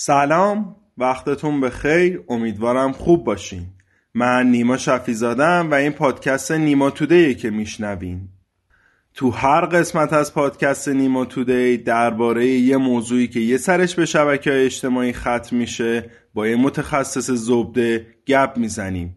سلام وقتتون بخیر. امیدوارم خوب باشین. من نیما شفیزادم و این پادکست نیما تودیه که میشنوین. تو هر قسمت از پادکست نیما تودی درباره یه موضوعی که یه سرش به شبکه اجتماعی ختم میشه با یه متخصص زبده گپ می‌زنیم.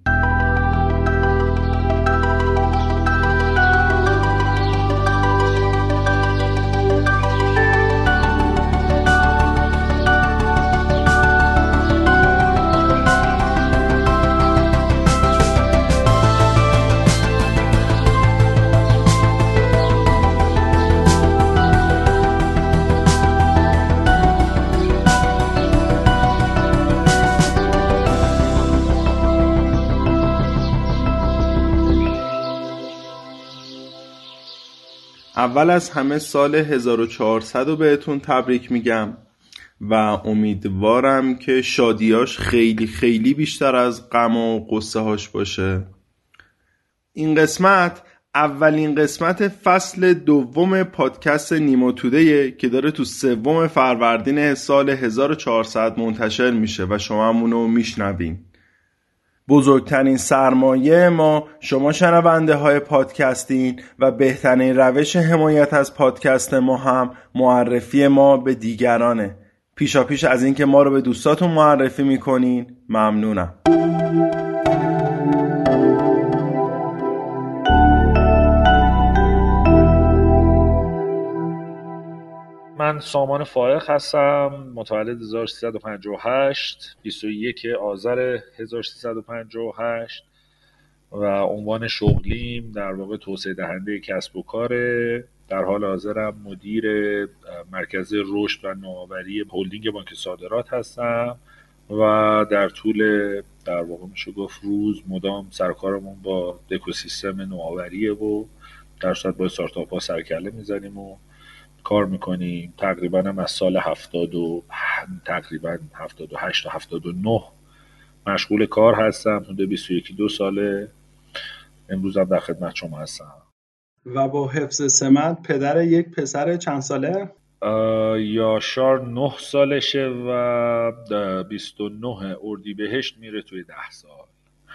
اول از همه سال 1400 رو بهتون تبریک میگم و امیدوارم که شادیاش خیلی خیلی بیشتر از غم و قصه هاش باشه. این قسمت اولین قسمت فصل دوم پادکست نیما که داره تو سوم فروردین سال 1400 منتشر میشه و شما همونو میشنوین. بزرگترین سرمایه ما شما شنونده های پادکستین و بهترین روش حمایت از پادکست ما هم معرفی ما به دیگرانه. پیشا پیش از اینکه ما رو به دوستاتون معرفی می‌کنین ممنونم. من سامان فائق هستم متولد 1358 21 آذر 1358 و عنوان شغلیم در واقع توسعه دهنده کسب و کاره. در حال حاضرم مدیر مرکز رشد و نوآوری هلدینگ بانک صادرات هستم و در طول در واقع میشه گفت روز مدام سرکارمون با اکوسیستم نوآوریه و در صورت با استارتاپ ها سرکله می‌زنیم و کار می‌کنیم. تقریبا هم از سال 70 و تقریبا 78 تا 79 مشغول کار هستم. حدود 21 دو ساله. امروز هم در خدمت شما هستم. و با حفظ سمت پدر یک پسر چند ساله؟ یاشار 9 سالشه و 29 اردیبهشت میره توی 10 سال.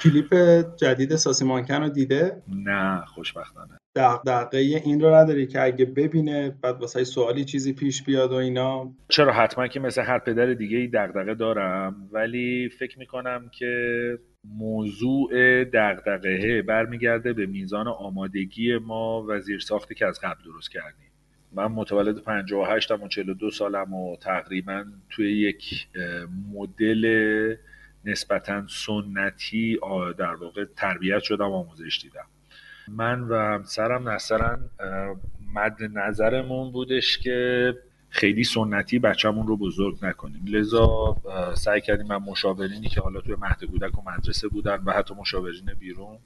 کلیپ جدید ساسی مانکن رو دیده؟ نه خوشبختانه. دقدقه این رو نداری که اگه ببینه بعد واسه سوالی چیزی پیش بیاد و اینا. چرا حتما که مثل هر پدر دیگه ای دغدغه دارم ولی فکر می‌کنم که موضوع دغدغه برمیگرده به میزان آمادگی و و ساختی که از قبل درست کردیم. من متولد 58 ام و 42 سالم و تقریبا توی یک مدل نسبتا سنتی در واقع تربیت شدم آموزش دیدم. من و همسرم نصرا مد نظرمون بودش که خیلی سنتی بچهمون رو بزرگ نکنیم. لذا سعی کردیم من مشاورینی که حالا توی مهد کودک و مدرسه بودن و حتی مشاورین بیرون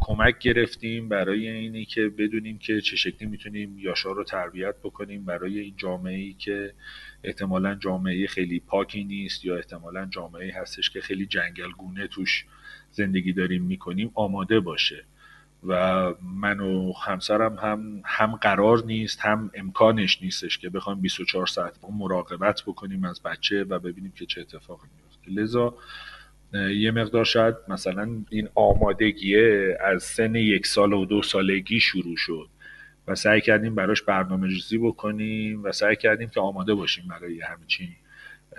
کمک گرفتیم برای اینی که بدونیم که چه شکلی می‌تونیم یاشار رو تربیت بکنیم برای این جامعه ای که احتمالا جامعه خیلی پاکی نیست یا احتمالا جامعه هستش که خیلی جنگلگونه توش زندگی داریم می‌کنیم آماده باشه. و من و همسرم هم هم قرار نیست هم امکانش نیستش که بخوایم 24 ساعت مراقبت بکنیم از بچه و ببینیم که چه اتفاقی میفته. لذا یه مقدار شاید مثلا این آمادگیه از سن یک سال و دو سالگی شروع شد و سعی کردیم براش برنامه ریزی بکنیم و سعی کردیم که آماده باشیم برای همچین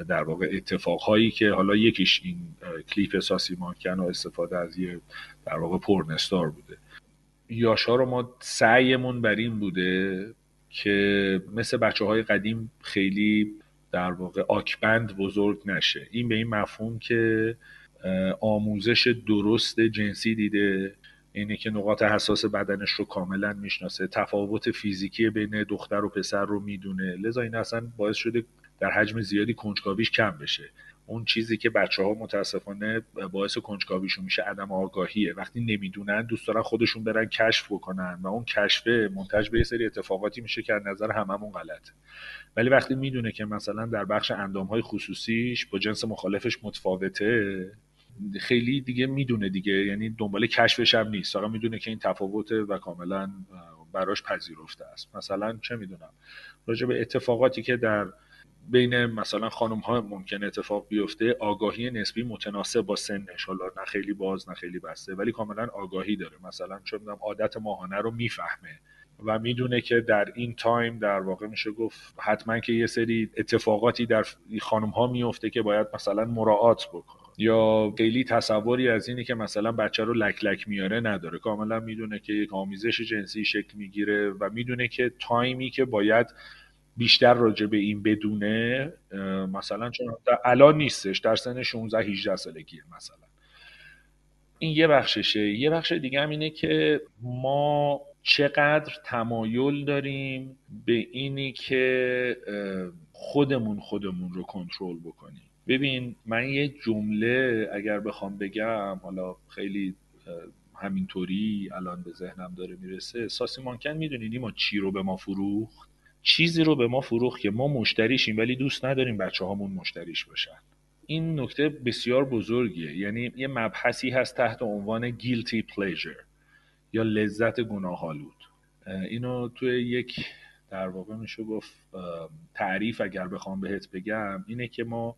در واقع اتفاقهایی که حالا یکیش این کلیپ ساسی مانکن و استفاده از یه در واقع پرنستار بوده. یاشا رو ما سعیمون بر این بوده که مثل بچه های قدیم خیلی در واقع آکبند بزرگ نشه. این به این مفهوم که آموزش درست جنسی دیده اینه که نقاط حساس بدنش رو کاملا می‌شناسه تفاوت فیزیکی بین دختر و پسر رو می‌دونه. لذا این اصلا باعث شده در حجم زیادی کنجکاویش کم بشه. اون چیزی که بچه ها متاسفانه باعث کنجکاویشون میشه عدم آگاهیه. وقتی نمی‌دونن دوست دارن خودشون برن کشف بکنن و اون کشفه منتج به یه سری اتفاقاتی میشه که از نظر هممون غلط. ولی وقتی می‌دونه که مثلا در بخش اندام های خصوصیش با جنس مخالفش متفاوته خیلی دیگه می‌دونه دیگه. یعنی دنبال کشفش هم نیست. فقط می‌دونه که این تفاوته و کاملا براش پذیرفته است. مثلا چه می‌دونم راجع به اتفاقاتی که در بین مثلا خانم ها ممکن اتفاق بیفته. آگاهی نسبی متناسب با سنش. حالا نه خیلی باز نه خیلی بسته ولی کاملا آگاهی داره. مثلا چون عادت ماهانه رو می‌فهمه و می‌دونه که در این تایم در واقع میشه گفت حتما که یه سری اتفاقاتی در خانم ها میفته که باید مثلا مراعات بکنه. یا خیلی تصوری از اینی که مثلا بچه رو لک لک میاره نداره. کاملا می‌دونه که یک آمیزش جنسی شکل می‌گیره و می‌دونه که تایمی که باید بیشتر راجع به این بدونه مثلا چون الان نیستش در سن 16 18 سالگیه مثلا. این یه بخششه. یه بخش دیگه هم اینه که ما چقدر تمایل داریم به اینی که خودمون خودمون رو کنترل بکنیم. ببین من یه جمله اگر بخوام بگم حالا خیلی همینطوری الان به ذهنم داره می‌رسه. ساسی مانکن می‌دونی ما چی رو به ما فروخت؟ چیزی رو به ما فروخت که ما مشتریشیم ولی دوست نداریم بچه هامون مشتریش باشن. این نکته بسیار بزرگیه. یعنی یه مبحثی هست تحت عنوان guilty pleasure یا لذت گناهالود اینو توی یک در واقع میشه گفت تعریف اگر بخوام بهت بگم اینه که ما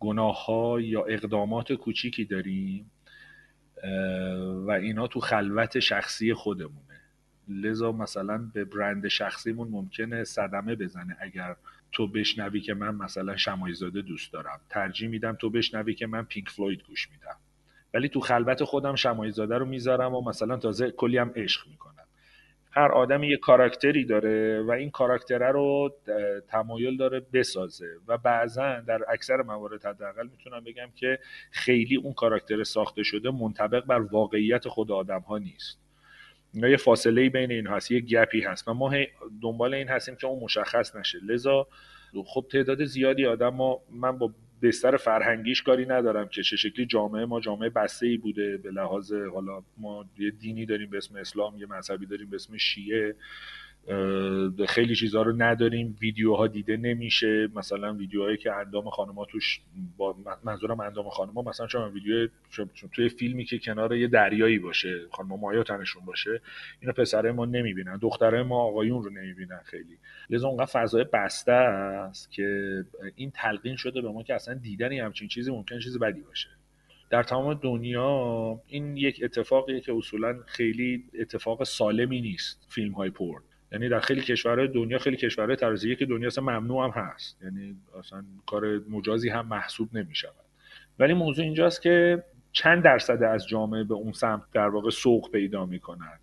گناه ها یا اقدامات کوچیکی داریم و اینا تو خلوت شخصی خودمونه. لذا مثلا به برند شخصیمون ممکنه صدمه بزنه. اگر تو بشنوی که من مثلا شمایزاده دوست دارم ترجیح میدم تو بشنوی که من پینک فلوید گوش میدم. ولی تو خلوت خودم شمایزاده رو می‌ذارم و مثلا تازه کلی هم عشق می‌کنم. هر آدمی یه کاراکتری داره و این کاراکتره رو تمایل داره بسازه و بعضا در اکثر موارد حداقل می‌تونم بگم که خیلی اون کاراکتر ساخته شده منطبق بر واقعیت خود آدم ها نیست. یه فاصله بین این هست یه گپی هست. و ما دنبال این هستیم که اون مشخص نشه. لذا خب تعداد زیادی آدم ما من با بستر فرهنگیش کاری ندارم که چه شکلی جامعه ما جامعه بسته ای بوده. به لحاظ حالا ما یه دینی داریم به اسم اسلام یه مذهبی داریم به اسم شیعه. خیلی چیزها رو نداریم. ویدیوها دیده نمیشه. مثلا ویدیوهایی که اندام خانم‌ها توش با منظورم اندام خانم‌ها مثلا چون ویدیو توی فیلمی که کنار یه دریایی باشه خانم مایا تنشون باشه اینو پسره ما نمی‌بینن. دختره ما آقایون رو نمی‌بینن خیلی. لذا اونقدر فضای بسته است که این تلقین شده به ما که اصلا دیدن همچین چیزی ممکن چیز بدی باشه. در تمام دنیا این یک اتفاقیه که اصولا خیلی اتفاق سالمی نیست فیلم های پورن یعنی در خیلی کشورهای دنیا خیلی کشورهای ترازیه که دنیا اصلا ممنوع هم هست. یعنی اصلا کار مجازی هم محسوب نمی شود ولی موضوع اینجاست که چند درصد از جامعه به اون سمت در واقع سوق پیدا می‌کنن.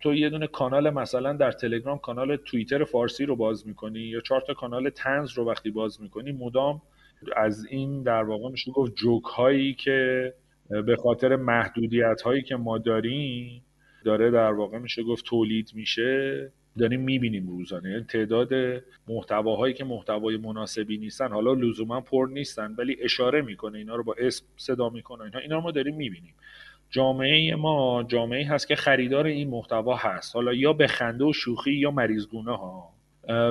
تو یه دونه کانال مثلا در تلگرام کانال توییتر فارسی رو باز می‌کنی یا چهار تا کانال تنز رو وقتی باز می‌کنی مدام از این در واقع میشه گفت جوک هایی که به خاطر محدودیت هایی که ما داریم داره در واقع میشه گفت تولید میشه. داریم می‌بینیم روزانه یعنی تعداد محتواهایی که محتوای مناسبی نیستن حالا لزوما پر نیستن ولی اشاره می‌کنه. اینا رو با اسم صدا می‌کنه. اینا اینا رو ما داریم می‌بینیم. جامعه ما جامعه هست که خریدار این محتوا هست. حالا یا به خنده و شوخی یا مریضگونه ها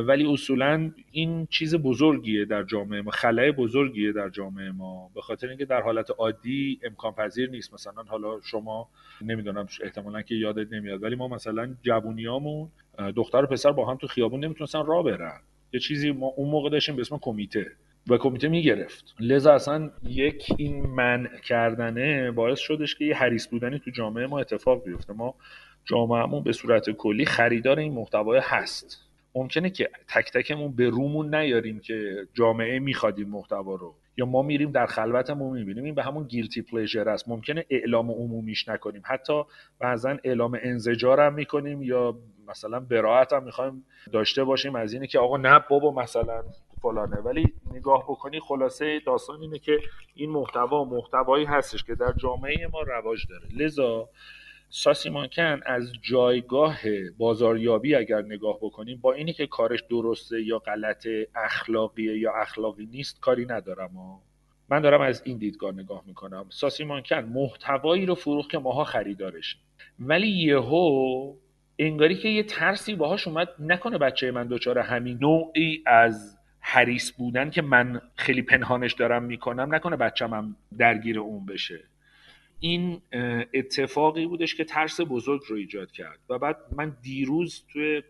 ولی اصولا این چیز بزرگیه در جامعه ما. خلای بزرگیه در جامعه ما. به خاطر اینکه در حالت عادی امکان پذیر نیست. مثلا حالا شما نمی‌دونم احتمالا که یادت نمیاد ولی ما مثلا جوونیامون دختر و پسر با هم تو خیابون نمی‌تونستن راه برن. یه چیزی ما اون موقع داشتیم به اسم کمیته و کمیته می‌گرفت. لذا اصلا یک این منع کردنه باعث شدش که یه حریص بودنی تو جامعه ما اتفاق بیفته. ما جامعهمون به صورت کلی خریدار این محتوای هست. ممکنه که تک تکمون به رومون نیاریم که جامعه می‌خواد این محتوا رو. یا ما میریم در خلوتمون می‌بینیم. این به همون گیلتی پلیژر است. ممکنه اعلام عمومیش نکنیم. حتی بعضا اعلام انزجار هم می‌کنیم یا مثلا براعت هم می‌خوایم داشته باشیم. از اینه که آقا نه بابا مثلا فلانه. ولی نگاه بکنی خلاصه داستان اینه که این محتوا محتوایی هستش که در جامعه ما رواج داره. لذا ساسی مانکن از جایگاه بازاریابی اگر نگاه بکنیم با اینی که کارش درسته یا غلط اخلاقیه یا اخلاقی نیست کاری ندارم من دارم از این دیدگاه نگاه می‌کنم. ساسی مانکن محتوایی رو فروخت که ماها خریدارشیم ولی یهو انگاری که یه ترسی باهاش اومد نکنه بچه من دچار همین نوعی از حریص بودن که من خیلی پنهانش دارم می‌کنم نکنه بچه هم درگیر اون بشه. این اتفاقی بودش که ترس بزرگ رو ایجاد کرد. و بعد من دیروز توی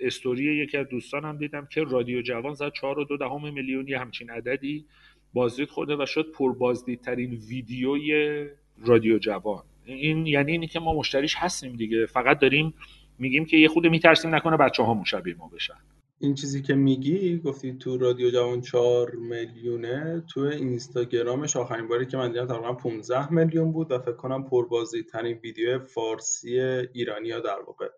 استوری یکی از دوستانم دیدم که رادیو جوان زد چهار و دو دهم میلیون یه همچین عددی بازدید خوده و شد پربازدیدترین ویدیوی رادیو جوان. این یعنی اینی که ما مشتریش هستیم دیگه. فقط داریم میگیم که یه خود میترسیم نکنه بچه ها شبیه ما بشن. این چیزی که میگی گفتی تو رادیو جوان 4 میلیونه تو اینستاگرامش آخرین باری که من دیدم تقریبا 15 میلیون بود و فکر کنم پربازی ترین ویدیو فارسی ایرانیا در واقع.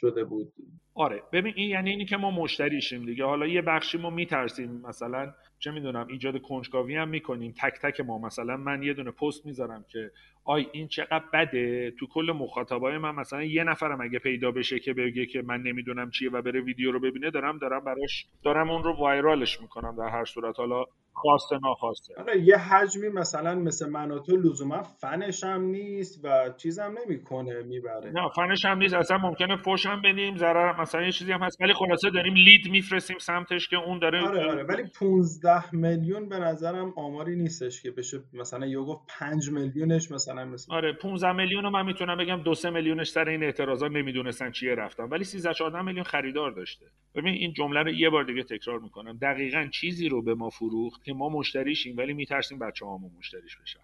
شده بود. آره ببین این یعنی اینی که ما مشتریشیم دیگه. حالا یه بخشی ما میترسیم. مثلا چه می‌دونم ایجاد کنجکاوی هم می‌کنیم. تک تک ما. مثلا من یه دونه پست می‌ذارم که آی این چقدر بده؟ تو کل مخاطبای من مثلا یه نفرم اگه پیدا بشه که بگه که من نمی‌دونم چیه و بره ویدیو رو ببینه دارم دارم براش دارم اون رو وایرالش می‌کنم در هر صورت. حالا خواسته ناخواسته آره یه حجمی مثلا مثل من و تو لزوما فنش هم نیست و چیزم نمی‌کنه می‌بره. نه فنش هم نیست. اصلا ممکنه فوش هم بدیم ضرر مثلا یه چیزی هم هست. ولی خلاصه داریم لید میفرستیم سمتش که اون داره آره آره. ولی 15 میلیون به نظرم آماری نیستش که بشه مثلا یه گفت 5 میلیونش مثلا مثلا آره 15 میلیون رو من می‌تونم بگم دو سه میلیونش سر این اعتراضا نمی‌دونستن چیه رفتن. ولی 13 14 میلیون خریدار داشته. ببین این جمله رو یه بار دیگه تکرار می‌کنم. دقیقا چیزی رو به ما فروخت که ما مشتریشیم ولی میترسیم بچه هامون مشتریش بشن.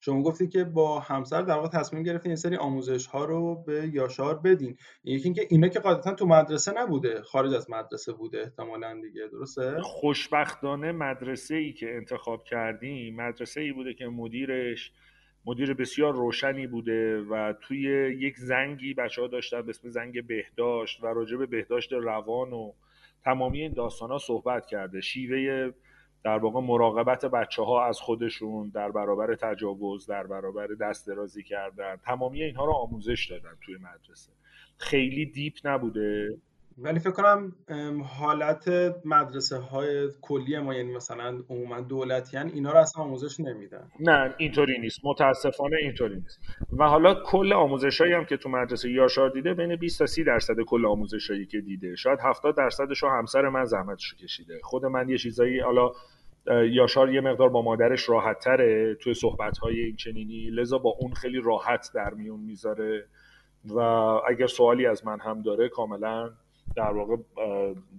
شما گفتی که با همسر در واقع تصمیم گرفتین این سری آموزش ها رو به یاشار بدین. یکی اینکه اینا که قاعدتا تو مدرسه نبوده خارج از مدرسه بوده احتمالا دیگه درسته؟ خوشبختانه مدرسه ای که انتخاب کردیم مدرسه ای بوده که مدیرش مدیر بسیار روشنی بوده و توی یک زنگی بچه ها داشتن به اسم زنگ بهداشت و راجع به بهداشت روان و تمامی این داستان ها صحبت کرده. شیوه در واقع مراقبت بچه ها از خودشون در برابر تجاوز در برابر دست درازی کردن تمامی اینها رو آموزش دادن توی مدرسه. خیلی دیپ نبوده؟ ولی فکر کنم حالت مدرسه های کلی ما یعنی مثلا عموما دولتیان اینا رو اصلا آموزش نمیدن. نه اینطوری نیست. متاسفانه اینطوری نیست. و حالا کل آموزش هایی هم که تو مدرسه یاشار دیده بین 20 تا 30 درصد کل آموزش هایی که دیده. شاید 70 درصدش همسر من زحمتش کشیده. خود من یه چیزایی حالا یاشار یه مقدار با مادرش راحت تره توی صحبت های این چنینی. لذا با اون خیلی راحت در میون می‌ذاره. و اگر سوالی از من هم داره کاملا در واقع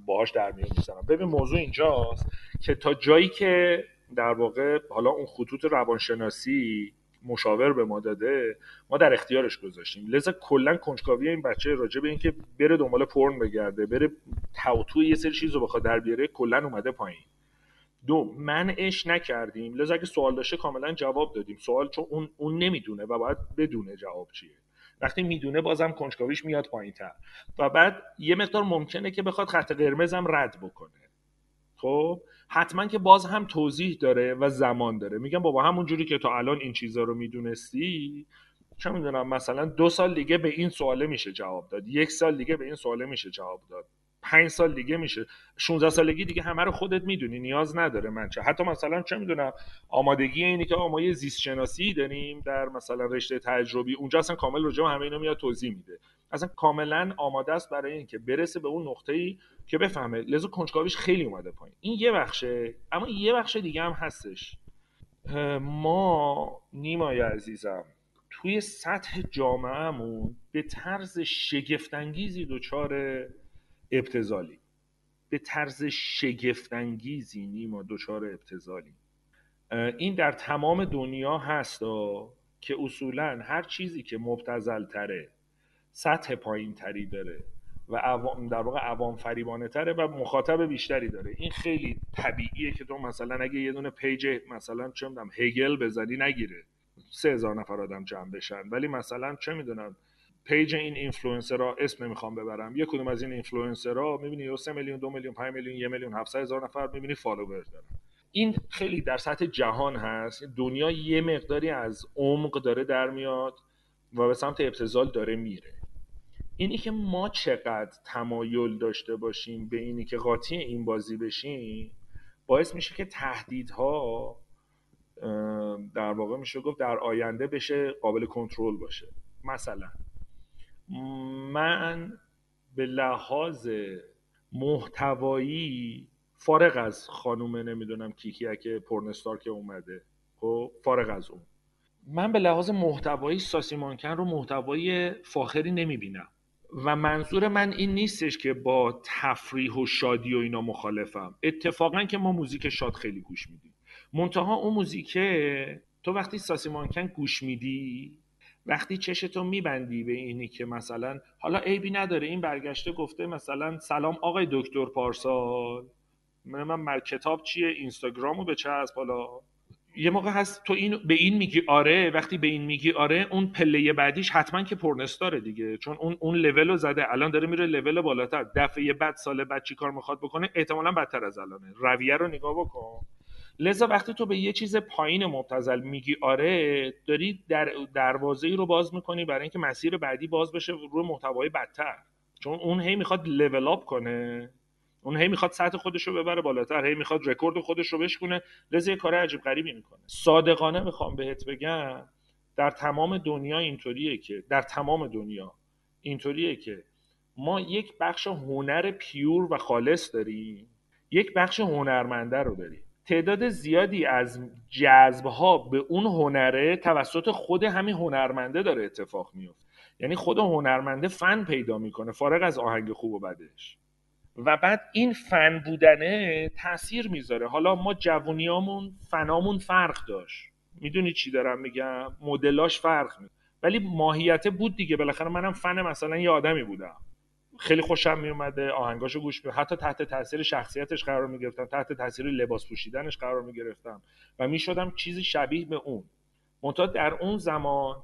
باهاش در میون می‌زنم ببین موضوع اینجاست که تا جایی که در واقع حالا اون خطوط روانشناسی مشاور به ما داده ما در اختیارش گذاشتیم. لذا کلا کنجکاوی این بچه راجع به اینکه بره دنبال پرن بگرده بره توتو یه سری چیز رو بخواد در بیاره کلا اومده پایین. دو منعش نکردیم. لذا اگه سوال داشته کاملا جواب دادیم. سوال چون اون اون نمی‌دونه و باید بدونه جواب چیه. وقتی می‌دونه بازم کنجکاویش میاد پایین تر و بعد یه مقدار ممکنه که بخواد خط قرمزم رد بکنه. خب؟ حتما که باز هم توضیح داره و زمان داره. میگم بابا همون جوری که تا الان این چیزا رو می‌دونستی چه می‌دونم مثلا دو سال دیگه به این سواله میشه جواب داد. یک سال دیگه به این سواله میشه جواب داد. پنج سال دیگه میشه. 16 سالگی دیگه همه رو خودت می‌دونی نیاز نداره من چه. حتی مثلا چه می‌دونم آمادگی اینی که ما یه زیست شناسی داریم در مثلا رشته تجربی اونجا اصلا کامل راجع همه اینا میاد توضیح میده. اصلا کاملا آماده است برای اینکه برسه به اون نقطه ای که بفهمه. لذا کنجکاویش خیلی اومده پایین. این یه بخشه اما یه بخش دیگه هم هستش. ما نیمای عزیزم توی سطح جامعهمون به طرز شگفتانگیزی دچار ابتزالی به طرز شگفتانگیزی نیما دچار ابتزالی این در تمام دنیا هست که اصولا هر چیزی که مبتزل تره سطح پایین تری داره و عوام در واقع عوام فریبانه تره و مخاطب بیشتری داره. این خیلی طبیعیه که تو مثلا اگه یه دونه پیج مثلا چه می‌دونم هگل بزنی نگیره. سه هزار نفر آدم جمع بشن. ولی مثلا چه می‌دونم page این اینفلوئنسرها اسم نمی‌خوام ببرم. یک کدوم از این اینفلوئنسرها می‌بینی 3 میلیون دو میلیون 5 میلیون 1 میلیون 700 هزار نفر می‌بینی follower دارن. این خیلی در سطح جهان هست. دنیا یه مقداری از عمق داره در میاد و به سمت ابتذال داره میره. اینی که ما چقدر تمایل داشته باشیم به اینی که قاطی این بازی بشیم باعث میشه که تهدیدها در واقع میشه گفت در آینده بشه قابل کنترل باشه. مثلا من به لحاظ محتوایی فارغ از خانوم نمی‌دونم کیکیه که پرنستار که اومده. خب فارغ از اون. من به لحاظ محتوایی ساسی مانکن رو محتوایی فاخری نمی‌بینم. و منظور من این نیستش که با تفریح و شادی و اینا مخالفم. اتفاقا که ما موزیک شاد خیلی گوش میدیم. منتها اون موزیکه تو وقتی ساسی مانکن گوش میدی وقتی چشتو میبندی به اینی که مثلا حالا عیبی نداره این برگشته گفته مثلا سلام آقای دکتر پارسال. من من کتاب چیه؟ اینستاگرامو به چسب حالا. یه موقع هست تو این به این میگی آره وقتی به این میگی آره اون پله بعدیش حتما که پرنستاره دیگه. چون اون اون لول زده. الان داره میره لول بالاتر. دفعه بعد سال بعد چی کار می‌خواد بکنه؟ احتمالا بدتر از الانه. رویه رو نگاه بکن. لذا وقتی تو به یه چیز پایین مبتزل میگی آره داری در دروازه ای رو باز می‌کنی برای اینکه مسیر بعدی باز بشه روی محتوای بدتر. چون اون هی می‌خواد لول اپ کنه. اون هی می‌خواد سطح خودش رو ببره بالاتر هی می‌خواد رکورد خودش رو بشکنه لذا یه کار عجیب غریبی می‌کنه. صادقانه می‌خوام بهت بگم در تمام دنیا اینطوریه که در تمام دنیا اینطوریه که ما یک بخش هنر پیور و خالص داریم. یک بخش هنرمنده رو داریم. تعداد زیادی از جذب ها به اون هنره توسط خود همین هنرمنده داره اتفاق میفته. یعنی خود هنرمنده فن پیدا می‌کنه فارغ از آهنگ خوب و بدش. و بعد این فن بودنه تاثیر می‌ذاره. حالا ما جوونیامون فنامون فرق داشت. می‌دونی چی دارم میگم؟ مدلاش فرق می ولی ماهیت بود دیگه. بالاخره منم فن مثلا یه آدمی بودم. خیلی خوشم میومده آهنگاشو گوش می حتی تحت تاثیر شخصیتش قرار می‌گرفتم تحت تاثیر لباس پوشیدنش قرار می‌گرفتم و می‌شدم چیزی شبیه به اون. منتها در اون زمان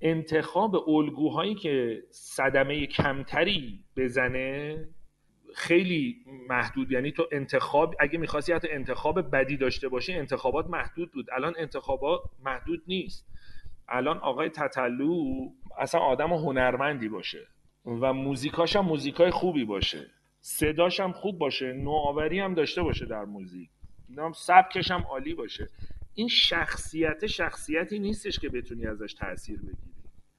انتخاب الگوهایی که صدمه کمتری بزنه خیلی محدود. یعنی تو انتخاب اگه می‌خواستی حتی انتخاب بدی داشته باشی انتخابات محدود بود. الان انتخابات محدود نیست. الان آقای تطلو اصلا آدم هنرمندی باشه. و موزیکاش هم موزیکای خوبی باشه. صداش هم خوب باشه. نوآوری هم داشته باشه در موزیک. سبکش هم عالی باشه. این شخصیت شخصیتی نیستش که بتونی ازش تاثیر بگیری.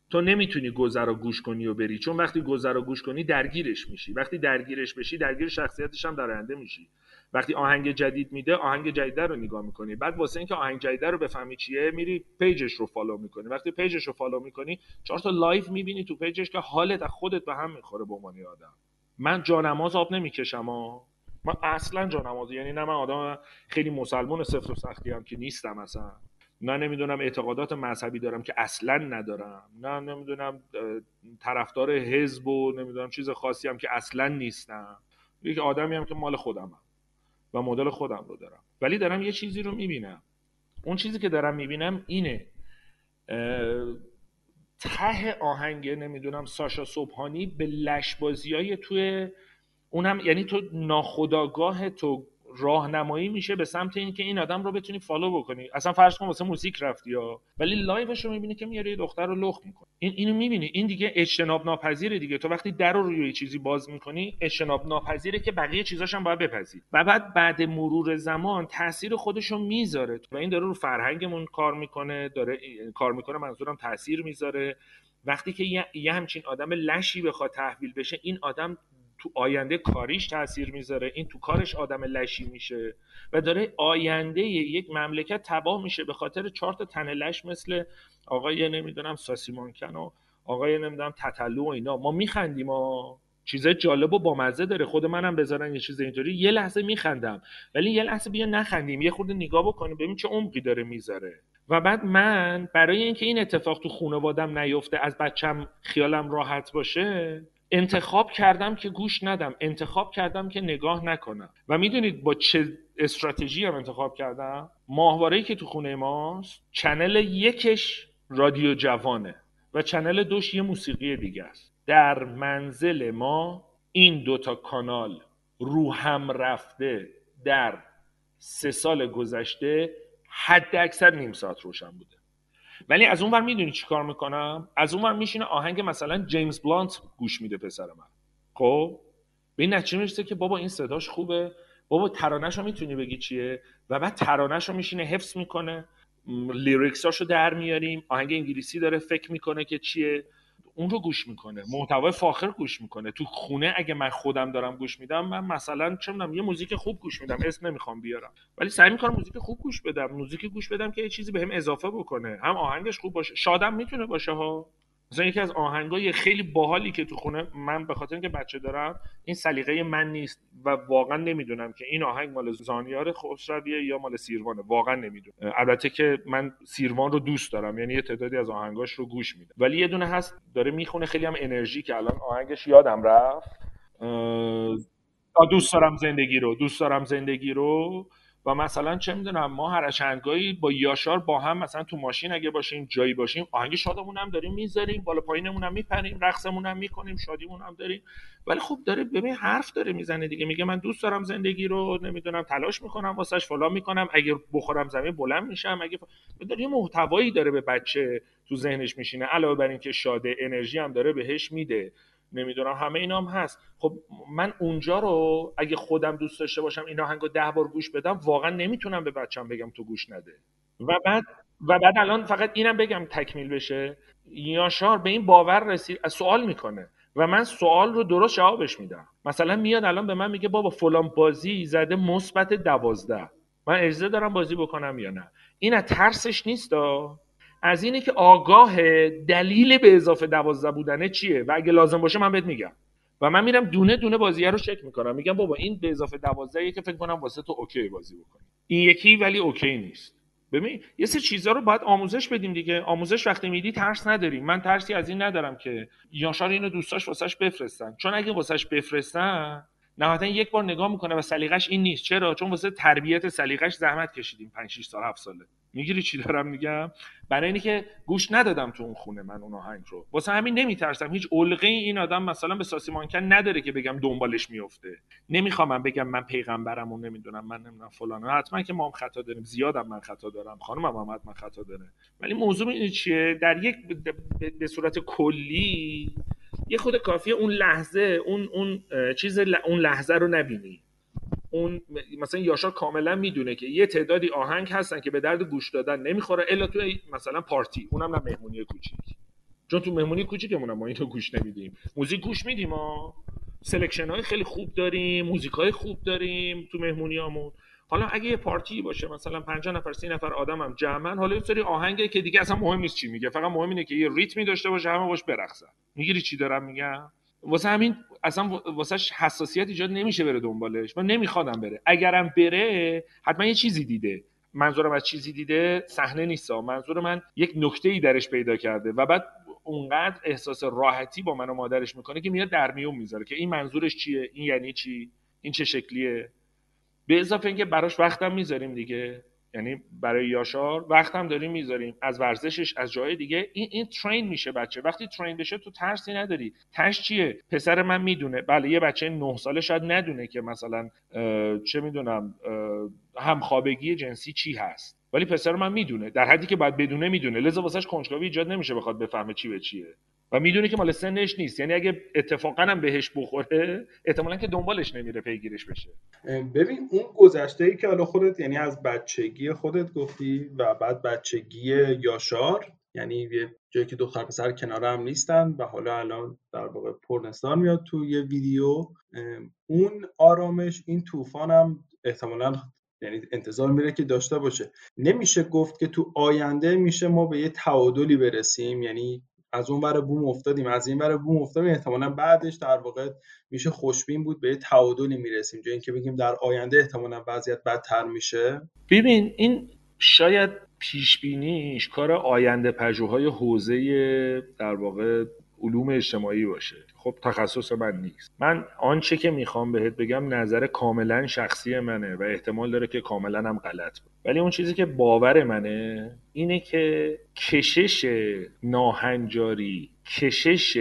تو نمی‌تونی گذرا گوش کنی و بری. چون وقتی گذرا گوش کنی درگیرش میشی. وقتی درگیرش بشی درگیر شخصیتش هم درنده میشی. وقتی آهنگ جدید میده آهنگ جدید رو نگاه می‌کنی. بعد واسه اینکه آهنگ جدید رو بفهمی چیه میری page ش رو follow می‌کنی. وقتی page ش رو follow می‌کنی چهار تا live می‌بینی تو page ش که حالت از خودت به هم می‌خوره به عنوان آدم. من جانماز آب نمی‌کشم ها من اصلا جانماز یعنی نه من آدم خیلی مسلمان سفت و سختی هم که نیستم اصلا. نه نمی‌دونم اعتقادات مذهبی دارم که اصلا ندارم. نه نمی‌دونم طرفدار حزب و نمی‌دونم چیز خاصی هم که اصلا نیستم. یک آدمی هم که مال خودمم. و مدل خودم رو دارم. ولی دارم یه چیزی رو می‌بینم. اون چیزی که دارم می‌بینم اینه ته آهنگ نمی‌دونم ساشا سبحانی به لشبازی های توی اونم یعنی تو ناخودآگاه تو راهنمایی میشه به سمت اینکه این آدم رو بتونی follow بکنی. اصلا فرض کن واسه موزیک رفتی یا ولی live ش رو می‌بینی که میاره یه دختر رو لخت می‌کنه این اینو می‌بینی. این دیگه اجتناب ناپذیره دیگه. تو وقتی در رو روی چیزی باز می‌کنی اجتناب ناپذیره که بقیه چیزاش هم باید بپذیر و بعد بعد مرور زمان تاثیر خودش رو می‌ذاره. و این داره رو فرهنگمون کار می‌کنه داره کار می‌کنه منظورم تاثیر می‌ذاره. وقتی که یه همچین آدم لشی بخواد تحویل بشه این آدم تو آینده کاریش تاثیر می‌ذاره. این تو کارش آدم لشی میشه و داره آینده یک مملکت تباه میشه به خاطر چهار تا تن لش مثل آقای نمی‌دونم ساسی مانکن و آقای نمی‌دونم تتلو و اینا. ما میخندیم ما چیزای جالب و بامزه داره. خود منم بذارن یه چیز اینطوری. یه لحظه میخندم ولی یه لحظه بیا نخندیم. یه خورده نگاه بکنیم ببین چه عمقی داره می‌ذاره. و بعد من برای اینکه این اتفاق تو خانوادم نیفته از بچم خیالم راحت باشه انتخاب کردم که گوش ندم انتخاب کردم که نگاه نکنم. و می‌دونید با چه استراتژی هم انتخاب کردم؟ ماهواره که تو خونه ماست چنل یکش رادیو جوانه و چنل دوش یه موسیقی دیگه است. در منزل ما این دوتا کانال رو هم رفته در سه سال گذشته حد اکثر نیم ساعت روشن بوده. ولی از اون ور می‌دونی چیکار می‌کنم؟ از اون ور میشینه آهنگ مثلا جیمز بلانت گوش میده پسر من. خب؟ به این نتیجه می‌رسه که بابا این صداش خوبه. بابا ترانهش رو می‌تونی بگی چیه؟ و بعد ترانهش رو میشینه حفظ می‌کنه. لیریکساشو در میاریم. آهنگ انگلیسی داره فکر می‌کنه که چیه. اون رو گوش می‌کنه. محتوای فاخر گوش می‌کنه. تو خونه اگه من خودم دارم گوش میدم من مثلا چه می‌دونم یه موزیک خوب گوش میدم اسم نمی‌خوام بیارم. ولی سعی می‌کنم موزیک خوب گوش بدم موزیک گوش بدم که یه چیزی بهم به اضافه بکنه. هم آهنگش خوب باشه. شادم می‌تونه باشه ها؟ مثلا یکی از آهنگای خیلی باحالی که تو خونه من به خاطر اینکه بچه دارم این سلیقه من نیست و واقعا نمی‌دونم که این آهنگ مال زانیار خسرویه یا مال سیروانه. واقعا نمی‌دونم. البته که من سیروان رو دوست دارم یعنی یه تعدادی از آهنگاش رو گوش میدم. ولی یه دونه هست داره می‌خونه خیلی هم انرژی که الان آهنگش یادم رفت. دوست دارم زندگی رو دوست دارم زندگی رو. و مثلا چه می‌دونم ما هر چندگاهی با یاشار با هم مثلا تو ماشین اگه باشیم جایی باشیم آهنگ شادمون هم داریم می‌ذاریم بالا پایینمون هم میپریم رقصمون هم می‌کنیم شادیمون هم داریم. ولی خب داره ببین حرف داره می‌زنه دیگه. میگه من دوست دارم زندگی رو نمی‌دونم تلاش می‌کنم واسش فلان می‌کنم. اگه بخورم زمین بلند میشم اگه داره یه محتوایی داره به بچه تو ذهنش میشینه. علاوه بر اینکه شاده انرژی هم داره بهش میده. نمی‌دونم. همه اینام هست. خب من اونجا رو اگه خودم دوست داشته باشم این آهنگو ده بار گوش بدم واقعا نمی‌تونم به بچم بگم تو گوش نده. و بعد و بعد الان فقط اینم بگم تکمیل بشه. یاشار به این باور رسید سوال می‌کنه. و من سوال رو درست جوابش میدم. مثلا میاد الان به من میگه بابا فلان بازی زده مثبت دوازده. من اجازه دارم بازی بکنم یا نه؟ این ترسش نیست از اینه که آگاه دلیل به اضافه دوازده بودنه چیه؟ و اگه لازم باشه من بهت میگم. و من میرم دونه دونه بازیه رو چک می‌کنم. میگم بابا این به اضافه دوازده که فکر کنم واسه تو OK بازی بکنی این یکی ولی OK نیست. ببین یه سه چیزها رو باید آموزش بدیم دیگه. آموزش وقتی میدی ترس نداریم. من ترسی از این ندارم که یاشار اینو دوستاش واسش بفرستن. چون اگه واسش بفرستن نهایتا یک بار نگاه می‌کنه و سلیقش این نیست. چرا؟ چون واسه تربیت سلیقش زحمت کشیدیم. 5 6 سال 7 ساله. می‌گیری چی دارم میگم؟ برای اینی که گوش ندادم تو اون خونه من اون آهنگ رو. واسه همین نمیترسم. هیچ علقه این آدم مثلا به ساسی مانکن نداره که بگم دنبالش میفته نمی‌خوام من بگم من پیغمبرم و نمی‌دونم من نمی‌دونم فلان. حتما که ما هم خطا داریم. زیادم من خطا دارم. خانم هم حتما خطا داره. ولی موضوع این چیه؟ در یک به صورت کلی یه خود کافیه اون لحظه اون اون چیز اون لحظه رو نبینی. اون مثلا یاشار کاملا می‌دونه که یه تعدادی آهنگ هستن که به درد گوش دادن نمی‌خوره الا تو مثلا پارتی. اونم نه مهمونی کوچیک. چون تو مهمونی کوچیکمون ما اینو گوش نمیدیم. موزیک گوش میدیم ما selection های خیلی خوب داریم موزیک های خوب داریم تو مهمونیامون. حالا اگه یه پارتی باشه مثلا 50 نفر 30 نفر آدمم جمعن حالا یه سری آهنگه که دیگه اصلا مهم نیست چی میگه. فقط مهم اینه که یه ریتمی داشته باشه همه باش برقصن. می‌گیری چی دارم میگم؟ واسه همین اصلا واسه حساسیت ایجاد نمیشه بره دنبالش. من نمیخوادم بره. اگرم بره حتما یه چیزی دیده. منظورم از چیزی دیده صحنه نیست منظور من یک نکته ای درش پیدا کرده و بعد اونقدر احساس راحتی با من و مادرش می‌کنه که میاد در میون می‌ذاره که این منظورش چیه؟ این یعنی چی؟ این چه شکلیه؟ به اضافه اینکه براش وقتم می‌ذاریم دیگه. یعنی برای یاشار وقت هم داریم می‌ذاریم. از ورزشش از جای دیگه. این این ترین میشه بچه. وقتی ترین بشه تو ترسی نداری. ترس چیه؟ پسر من می‌دونه. بله یه بچه نه ساله شاید ندونه که مثلا چه می‌دونم همخوابگی جنسی چی هست. ولی پسر من می‌دونه. در حدی که باید بدونه می‌دونه. لذا واسش کنجکاوی ایجاد نمیشه بخواد بفهمه چی به چیه. و می‌دونه که مال سنش نیست. یعنی اگه اتفاقا هم بهش بخوره احتمالا که دنبالش نمیره پیگیرش بشه. ببین اون گذشته ای که حالا خودت یعنی از بچگی خودت گفتی و بعد بچگی یاشار یعنی یه جایی که دختر پسر کنار هم نیستن و حالا الان در واقع پرنستان میاد تو یه ویدیو اون آرامش این طوفان هم احتمالا یعنی انتظار میره که داشته باشه. نمیشه گفت که تو آینده میشه ما به یه تعادلی برسیم یعنی از اون ور بوم افتادیم. از این ور بوم افتادیم احتمالا بعدش در واقع میشه خوشبین بود به تعادلی می‌رسیم. جای اینکه بگیم در آینده احتمالا وضعیت بدتر میشه. ببین این شاید پیش بینیش کار آینده پژوهای حوزه در واقع علوم اجتماعی باشه. خب تخصص من نیست. من آنچه که می‌خوام بهت بگم نظر کاملا شخصی منه و احتمال داره که کاملا هم غلط بود ولی اون چیزی که باور منه اینه که کشش ناهنجاری کشش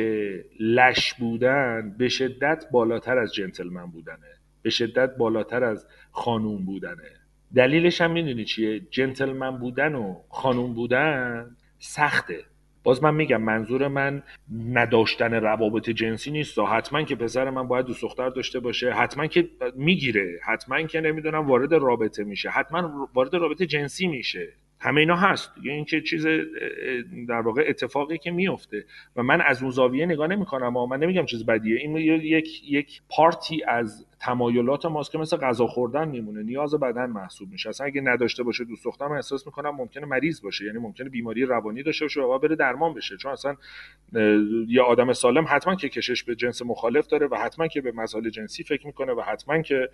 لش بودن به شدت بالاتر از جنتلمن بودنه. به شدت بالاتر از خانوم بودنه. دلیلش هم می‌دونی چیه؟ جنتلمن بودن و خانوم بودن سخته. باز من میگم منظور من نداشتن روابط جنسی نیست. حتما که پسر من باید دوست دختر داشته باشه. حتما که می‌گیره. حتما که نمی‌دونم وارد رابطه میشه. حتما وارد رابطه جنسی میشه. همه اینا هست. دیگه این که چیز در واقع اتفاقی که میفته. و من از اون زاویه نگاه نمی‌کنم و من نمیگم چیز بدیه. این یک یک پارتی از تمایلات ماست که مثل غذا خوردن میمونه. نیاز بدن محسوب میشه. اصلا اگه نداشته باشه دوست دخترم احساس می‌کنم ممکنه مریض باشه. یعنی ممکنه بیماری روانی داشته باشه و بره درمان بشه. چون اصلا یه آدم سالم حتما که کشش به جنس مخالف داره و حتما که به مسائل جنسی فکر می‌کنه و حتما که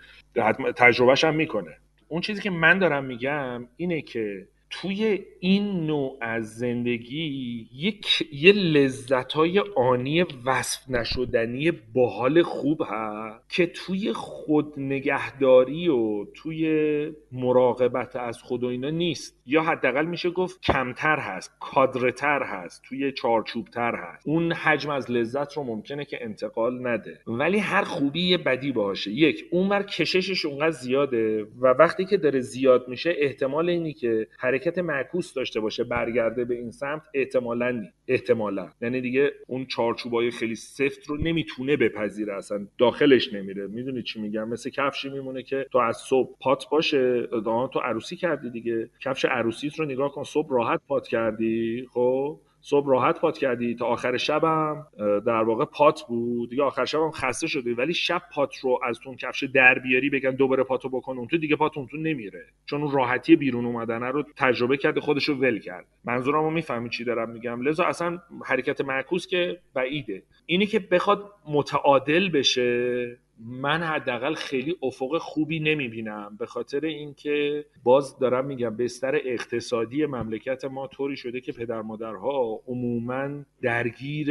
تجربهش هم می‌کنه. اون چیزی که من دارم میگم اینه که توی این نوع از زندگی یک یه لذت های آنی وصف نشدنی باحال خوب هست که توی خود نگهداری و توی مراقبت از خود و اینا نیست. یا حداقل میشه گفت کمتر هست کادرتر هست توی چارچوبتر هست. اون حجم از لذت رو ممکنه که انتقال نده. ولی هر خوبی یه بدی باشه. یک اونور کششش اونقدر زیاده و وقتی که داره زیاد میشه احتمال اینی که حرکت معکوس داشته باشه برگرده به این سمت احتمالا نی. احتمالا. یعنی دیگه اون چارچوبای خیلی سفت رو نمی‌تونه بپذیره اصلا داخلش نمیره. می‌دونی چی میگم؟ مثل کفشی میمونه که تو از صبح پات باشه تو عروسی کردی دیگه. کفش عروسیت رو نگاه کن صبح راحت پات کردی خب؟ صبح راحت پات کردی تا آخر شبم در واقع پات بود. دیگه آخر شبم خسته شدی ولی شب پات رو از تون کفش در بیاری بگن دوباره پاتو بکن اون تو دیگه پات اون تو نمیره. چون اون راحتی بیرون اومدنه رو تجربه کرده خودش رو ول کرد. منظورمو می‌فهمی چی دارم میگم. لذا اصلا حرکت معکوس که بعیده. اینی که بخواد متعادل بشه من حداقل خیلی افق خوبی نمی‌بینم. به خاطر اینکه باز دارم میگم بستر اقتصادی مملکت ما طوری شده که پدر مادرها عموما درگیر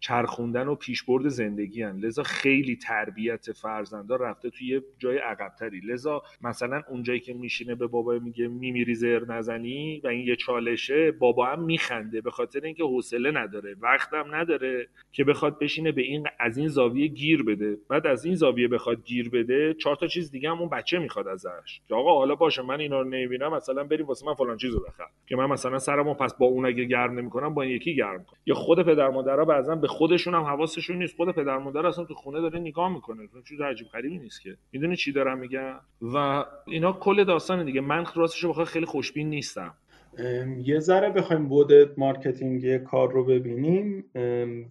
چرخوندن و پیشبرد زندگی هن. لذا خیلی تربیت فرزندا رفته توی جای عقبتری. لذا مثلا اونجایی که میشینه به بابا میگه میمیری زر نزنی و این یه چالشه بابا هم میخنده. به خاطر اینکه حوصله نداره وقتم نداره که بخواد بشینه به این از این زاویه گیر بده. بعد از این زاویه بخواد گیر بده چهار تا چیز دیگه هم اون بچه می‌خواد ازش. که آقا حالا باشه من اینا رو نمی‌بینم مثلا بریم واسه من فلان چیزو بخر که من مثلا سرمو پس با اون اگه گرم نمی‌کنم با این یکی گرم کنم. یا خود پدر مادرها بعضا به خودشون هم حواسشون نیست. خود پدر مادر اصلا تو خونه داره نگاه می‌کنه. چیز عجیب غریبی نیست که. می‌دونی چی دارم میگم؟ و اینا کل داستان دیگه. من راستش بخوام خیلی خوشبین نیستم. یه ذره بخوایم بود marketing کار رو ببینیم.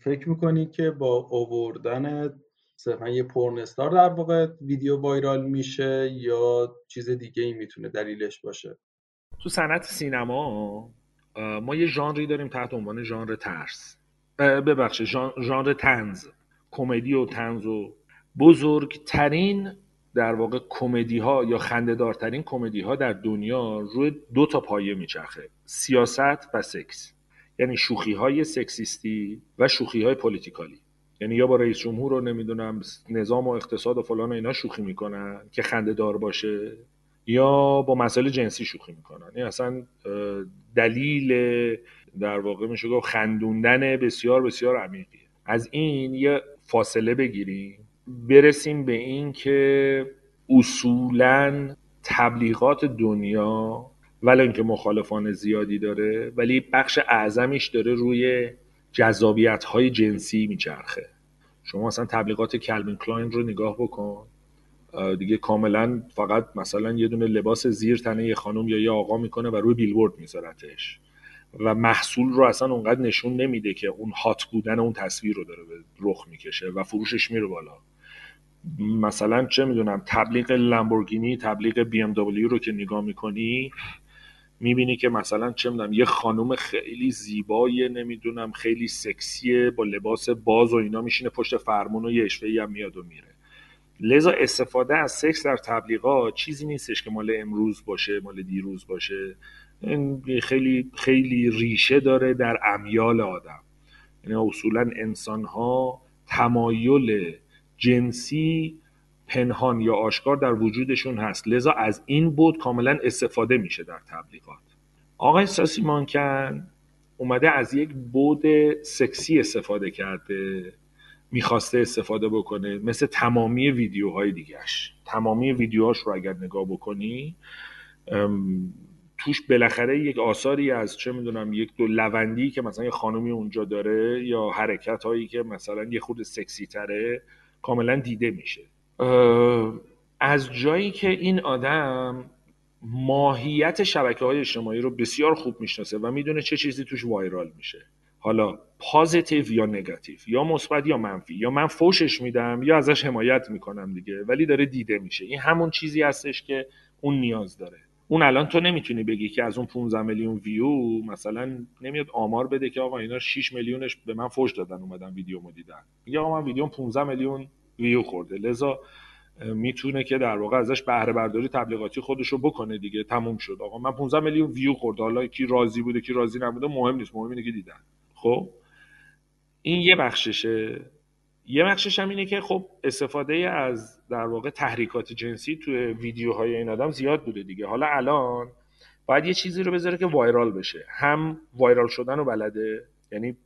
فکر می‌کنی که با اووردن صرفا یه پورن‌استار در واقع ویدیو viral میشه یا چیز دیگه ای می‌تونه دلیلش باشه؟ تو صنعت سینما ما یه ژانری داریم تحت عنوان ژانر ترس. ببخشید ژانر تنز کمدی و تنز و بزرگترین در واقع کمدی ها یا خندهدارترین کمدی ها در دنیا روی دو تا پایه میچرخه سیاست و سکس. یعنی شوخی های سکسیستی و شوخی های پولیتیکالی. یعنی یا با رئیس جمهور رو نمی‌دونم نظام و اقتصاد و فلان و اینا شوخی می‌کنن که خنده دار باشه یا با مسائل جنسی شوخی می‌کنن. این اصلا دلیل در واقع میشه گفت خندوندن بسیار بسیار عمیقیه. از این یه فاصله بگیریم. برسیم به این که اصولا تبلیغات دنیا ولی اینکه مخالفان زیادی داره ولی بخش اعظمیش داره روی جذابیت های جنسی میچرخه. شما مثلا تبلیغات کلوین کلاین رو نگاه بکن. دیگه کاملا فقط مثلا یه دونه لباس زیر تنه یه خانم یا یه آقا می‌کنه و روی بیلبورد میذارتش. و محصول رو اصلا اونقدر نشون نمیده که اون هات بودن اون تصویر رو داره به رخ می‌کشه و فروشش میره بالا. مثلا چه می‌دونم تبلیغ لامبورگینی تبلیغ بی ام رو که نگاه می‌کنی می‌بینی که مثلا چه می‌دونم یه خانم خیلی زیبای نمی‌دونم خیلی سکسیه با لباس باز و اینا میشینه پشت فرمون و یه هم میاد و میره. لذا استفاده از سکس در تبلیغات چیزی نیستش که مال امروز باشه مال دیروز باشه. این خیلی خیلی ریشه داره در امیال آدم. یعنی اصولا انسان ها تمایل جنسی پنهان یا آشکار در وجودشون هست. لذا از این بود کاملا استفاده میشه در تبلیغات. آقای ساسی مانکن اومده از یک بود سکسی استفاده کرده می‌خواسته استفاده بکنه مثل تمامی ویدیوهای دیگهش تمامی ویدیوهاش رو اگر نگاه بکنی توش بالاخره یک آثاری از چه می‌دونم یک دو لوندی که مثلا یه خانومی اونجا داره یا حرکت هایی که مثلا یه خود سکسی تره کاملا دیده میشه. از جایی که این آدم ماهیت شبکه های اجتماعی رو بسیار خوب می‌شناسه و می‌دونه چه چیزی توش وایرال میشه. حالا پازیتیو یا نگاتیو یا مثبت یا منفی یا من فوشش میدم یا ازش حمایت می‌کنم دیگه ولی داره دیده میشه. این همون چیزی هستش که اون نیاز داره. اون الان تو نمی‌تونی بگی که از اون 15 میلیون ویو مثلا نمیاد آمار بده که آقا اینا 6 میلیونش به من فوش دادن اومدن ویدیومو دیدن. میگه آقا من ویدیو 15 میلیون ویو خورده. لذا می‌تونه که در واقع ازش بهره برداری تبلیغاتی خودش رو بکنه دیگه. تموم شد. آقا من 15 میلیون ویو خورده حالا کی راضی بوده کی راضی نبوده مهم نیست. مهم اینه که دیدن. خب؟ این یه بخششه. یه بخشش هم اینه که خب استفاده از در واقع تحریکات جنسی توی ویدیوهای این آدم زیاد بوده دیگه. حالا الان باید یه چیزی رو بذاره که وایرال بشه. هم وایرال شدن رو بلده یعنی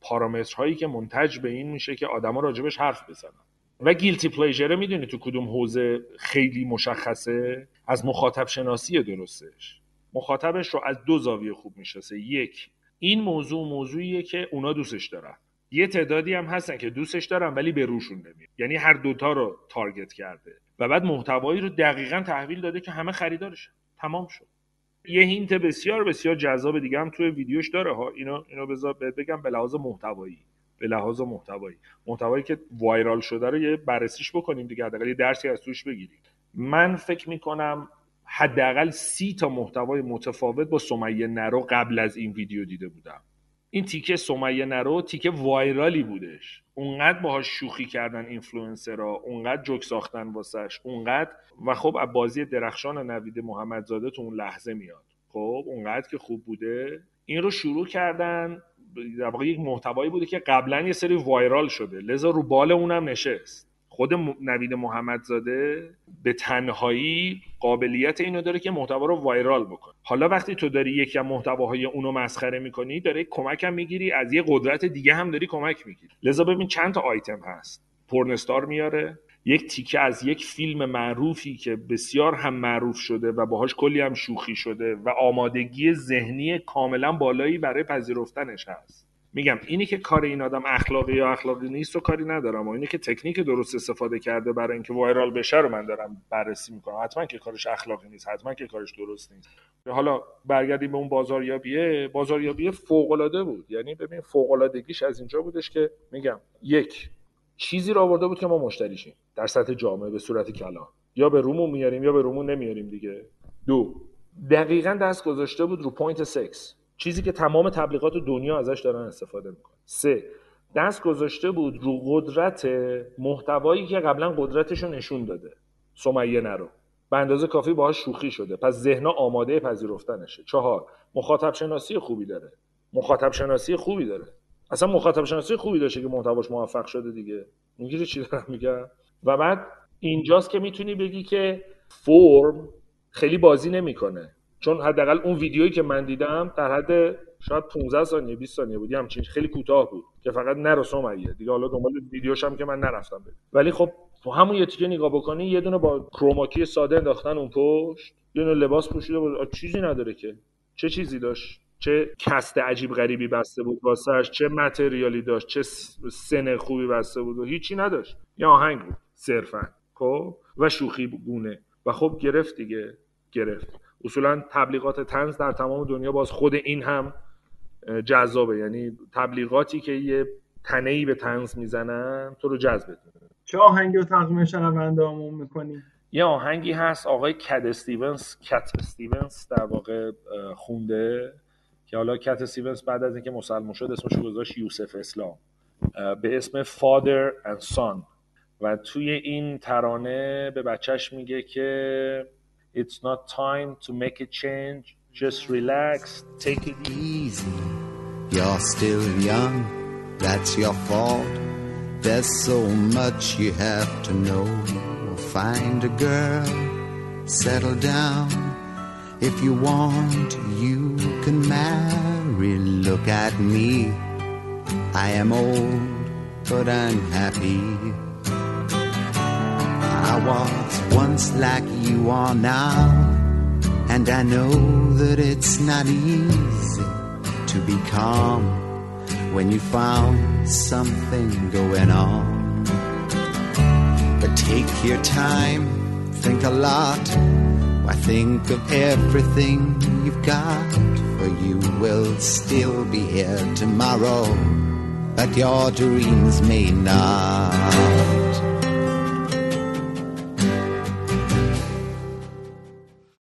پارامترهایی که منتج به این میشه که آدما راجبش حرف بزنن. و گیلتی پلیجره می‌دونی تو کدوم حوزه خیلی مشخصه؟ از مخاطب شناسی درستش. مخاطبش رو از دو زاویه خوب می‌شناسه. یک این موضوع موضوعیه که اونا دوستش دارن. یه تعدادی هم هستن که دوستش دارن ولی به روشون نمیاد. یعنی هر دوتا رو تارگت کرده. و بعد محتوایی رو دقیقا تحویل داده که همه خریدارش. تمام شد. یه هینت بسیار بسیار جذاب دیگه هم توی ویدیوش داره ها. اینو اینو بذار بگم به لحاظ محتوایی. به لحاظ محتوایی. محتوایی که وایرال شده رو یه بررسیش بکنیم دیگه حداقل یه درسی از توش بگیریم. من فکر می‌کنم حداقل سی تا محتوای متفاوت با سمیه نرو قبل از این ویدیو دیده بودم. این تیکه سمیه نرو تیکه وایرالی بودش. اونقدر باهاش شوخی کردن influencerها اونقدر جوک ساختن واسش اونقدر و خب از بازی درخشان نوید محمدزاده تو اون لحظه میاد. خب اونقدر که خوب بوده. این رو شروع کردن در واقع یک محتوایی بوده که قبلا یه سری viral شده. لذا رو بال اونم نشست. خود نوید محمدزاده به تنهایی قابلیت اینو داره که محتوا رو وایرال بکنه. حالا وقتی تو داری یکی از محتواهای اونو مسخره می‌کنی داره کمک هم می‌گیری از یه قدرت دیگه هم داری کمک می‌گیری. لذا ببین چند تا آیتم هست. پورنستار میاره. یک تیکه از یک فیلم معروفی که بسیار هم معروف شده و باهاش کلی هم شوخی شده و آمادگی ذهنی کاملا بالایی برای پذیرفتنش هست. میگم اینی که کار این آدم اخلاقی یا اخلاقی نیست رو کاری ندارم و اینی که تکنیک درست استفاده کرده برای اینکه وایرال بشه رو من دارم بررسی می‌کنم. حتما که کارش اخلاقی نیست حتما که کارش درست نیست. حالا برگردیم به اون بازاریابیه. بازاریابی فوق العاده بود. یعنی ببین فوق العادگیش از اینجا بودش که میگم یک چیزی رو آورده بود که ما مشتریشیم در سطح جامعه به صورت کلان. یا به رومون میاریم یا به رومون نمیاریم دیگه. دو. دقیقا دست گذاشته بود رو point سکس چیزی که تمام تبلیغات دنیا ازش دارن استفاده می‌کنن. سه. دست گذاشته بود رو قدرت محتوایی که قبلا قدرتش رو نشون داده. سمیه نرو. به اندازه کافی باهاش شوخی شده. پس ذهنا آماده پذیرفتنشه. چهار. مخاطب شناسی خوبی داره. مخاطب شناسی خوبی داره. اصلا مخاطب شناسی خوبی داشته که محتواش موفق شده دیگه. می‌گیری چی دارم میگم؟ و بعد اینجاست که می‌تونی بگی که فرم خیلی بازی نمی‌کنه. چون حداقل اون ویدیویی که من دیدم در حد شاید 15 ثانیه 20 ثانیه بود. همچین خیلی کوتاه بود که فقط نرو سمیه دیگه حالا دنبال ویدیوش هم که من نرفتم بده. ولی خب تو همون یه تیکه نگاه بکنی یه دونه با کروماکی ساده انداختن اون پشت یه دونه لباس پوشیده بود. چیزی نداره که. چه چیزی داشت؟ چه کست عجیب غریبی بسته بود واسهش چه متریالی داشت چه سن خوبی بسته بود و هیچی نداشت. یه آهنگ بود صرفا. خب؟ و شوخی گونه. و خب گرفت دیگه گرفت. اصولا تبلیغات تنز در تمام دنیا باز خود این هم جذابه. یعنی تبلیغاتی که یه تنهی به تنز می‌زنن تو رو جذب چه آهنگی رو تقدیم شنونده همون می‌کنی؟ یه آهنگی هست آقای کت استیونز کت استیونز در واقع خونده. که حالا کت استیونز بعد از اینکه مسلمان شد اسمش گذاشت یوسف اسلام به اسم Father and Son و توی این ترانه به بچهش میگه که It's not time to make a change. Just relax, take it easy. You're still young, that's your fault. There's so much you have to know. Find a girl, settle down. If you want, you can marry. Look at me. I am old, but I'm happy. I was once like you are now, and I know that it's not easy to be calm when you found something going on. But take your time, think a lot I think of everything you've got, you will still be here tomorrow, but your dreams may not.